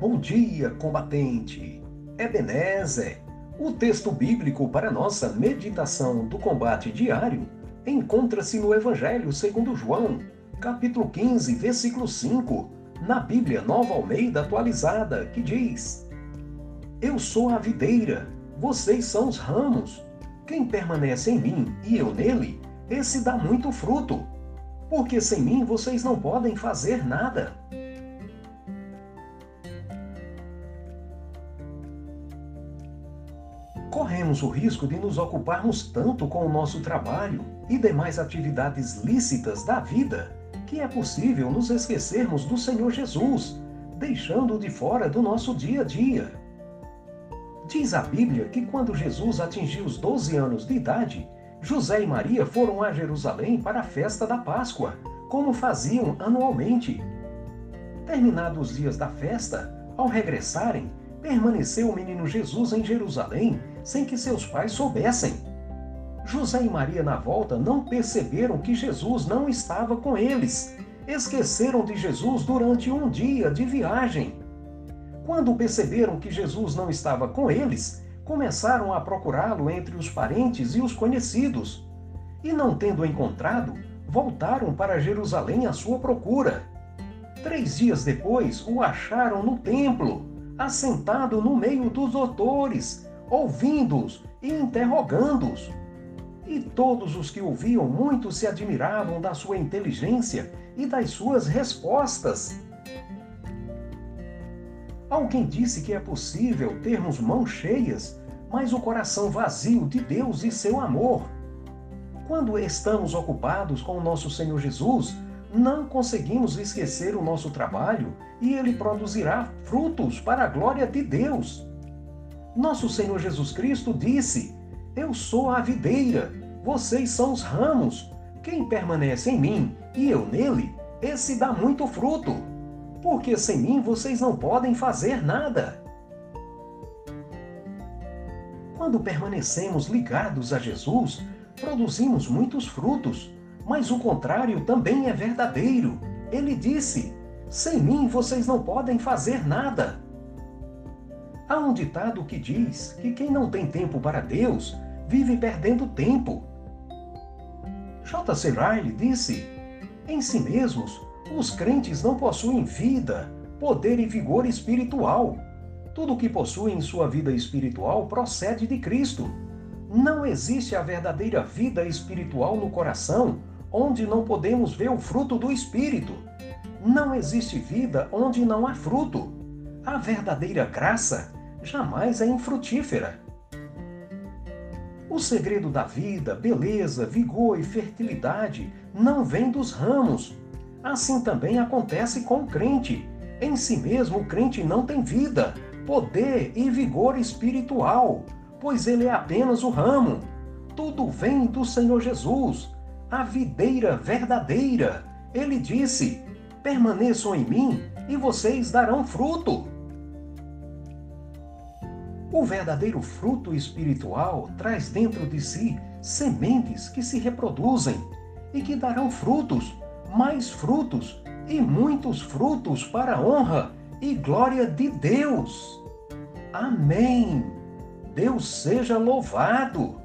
Bom dia, combatente! Ebenezer! O texto bíblico para nossa meditação do combate diário encontra-se no Evangelho segundo João, capítulo 15, versículo 5, na Bíblia Nova Almeida atualizada, que diz: Eu sou a videira, vocês são os ramos. Quem permanece em mim e eu nele, esse dá muito fruto, porque sem mim vocês não podem fazer nada. Corremos o risco de nos ocuparmos tanto com o nosso trabalho e demais atividades lícitas da vida que é possível nos esquecermos do Senhor Jesus, deixando-o de fora do nosso dia a dia. Diz a Bíblia que quando Jesus atingiu os 12 anos de idade, José e Maria foram a Jerusalém para a festa da Páscoa, como faziam anualmente. Terminados os dias da festa, ao regressarem, permaneceu o menino Jesus em Jerusalém sem que seus pais soubessem. José e Maria, na volta, não perceberam que Jesus não estava com eles. Esqueceram de Jesus durante um dia de viagem. Quando perceberam que Jesus não estava com eles, começaram a procurá-lo entre os parentes e os conhecidos. E não tendo encontrado, voltaram para Jerusalém à sua procura. Três dias depois, o acharam no templo, assentado no meio dos doutores, ouvindo-os e interrogando-os. E todos os que ouviam muito se admiravam da sua inteligência e das suas respostas. Alguém disse que é possível termos mãos cheias, mas o coração vazio de Deus e seu amor. Quando estamos ocupados com o nosso Senhor Jesus, não conseguimos esquecer o nosso trabalho e ele produzirá frutos para a glória de Deus. Nosso Senhor Jesus Cristo disse: Eu sou a videira, vocês são os ramos. Quem permanece em mim e eu nele, esse dá muito fruto, porque sem mim vocês não podem fazer nada. Quando permanecemos ligados a Jesus, produzimos muitos frutos, mas o contrário também é verdadeiro. Ele disse: Sem mim vocês não podem fazer nada. Há um ditado que diz que quem não tem tempo para Deus vive perdendo tempo. J.C. Riley disse: Em si mesmos, os crentes não possuem vida, poder e vigor espiritual. Tudo o que possuem em sua vida espiritual procede de Cristo. Não existe a verdadeira vida espiritual no coração onde não podemos ver o fruto do Espírito. Não existe vida onde não há fruto. A verdadeira graça jamais é infrutífera. O segredo da vida, beleza, vigor e fertilidade não vem dos ramos. Assim também acontece com o crente. Em si mesmo, o crente não tem vida, poder e vigor espiritual, pois ele é apenas o ramo. Tudo vem do Senhor Jesus, a videira verdadeira. Ele disse: Permaneçam em mim e vocês darão fruto. O verdadeiro fruto espiritual traz dentro de si sementes que se reproduzem e que darão frutos, mais frutos e muitos frutos para a honra e glória de Deus. Amém. Deus seja louvado.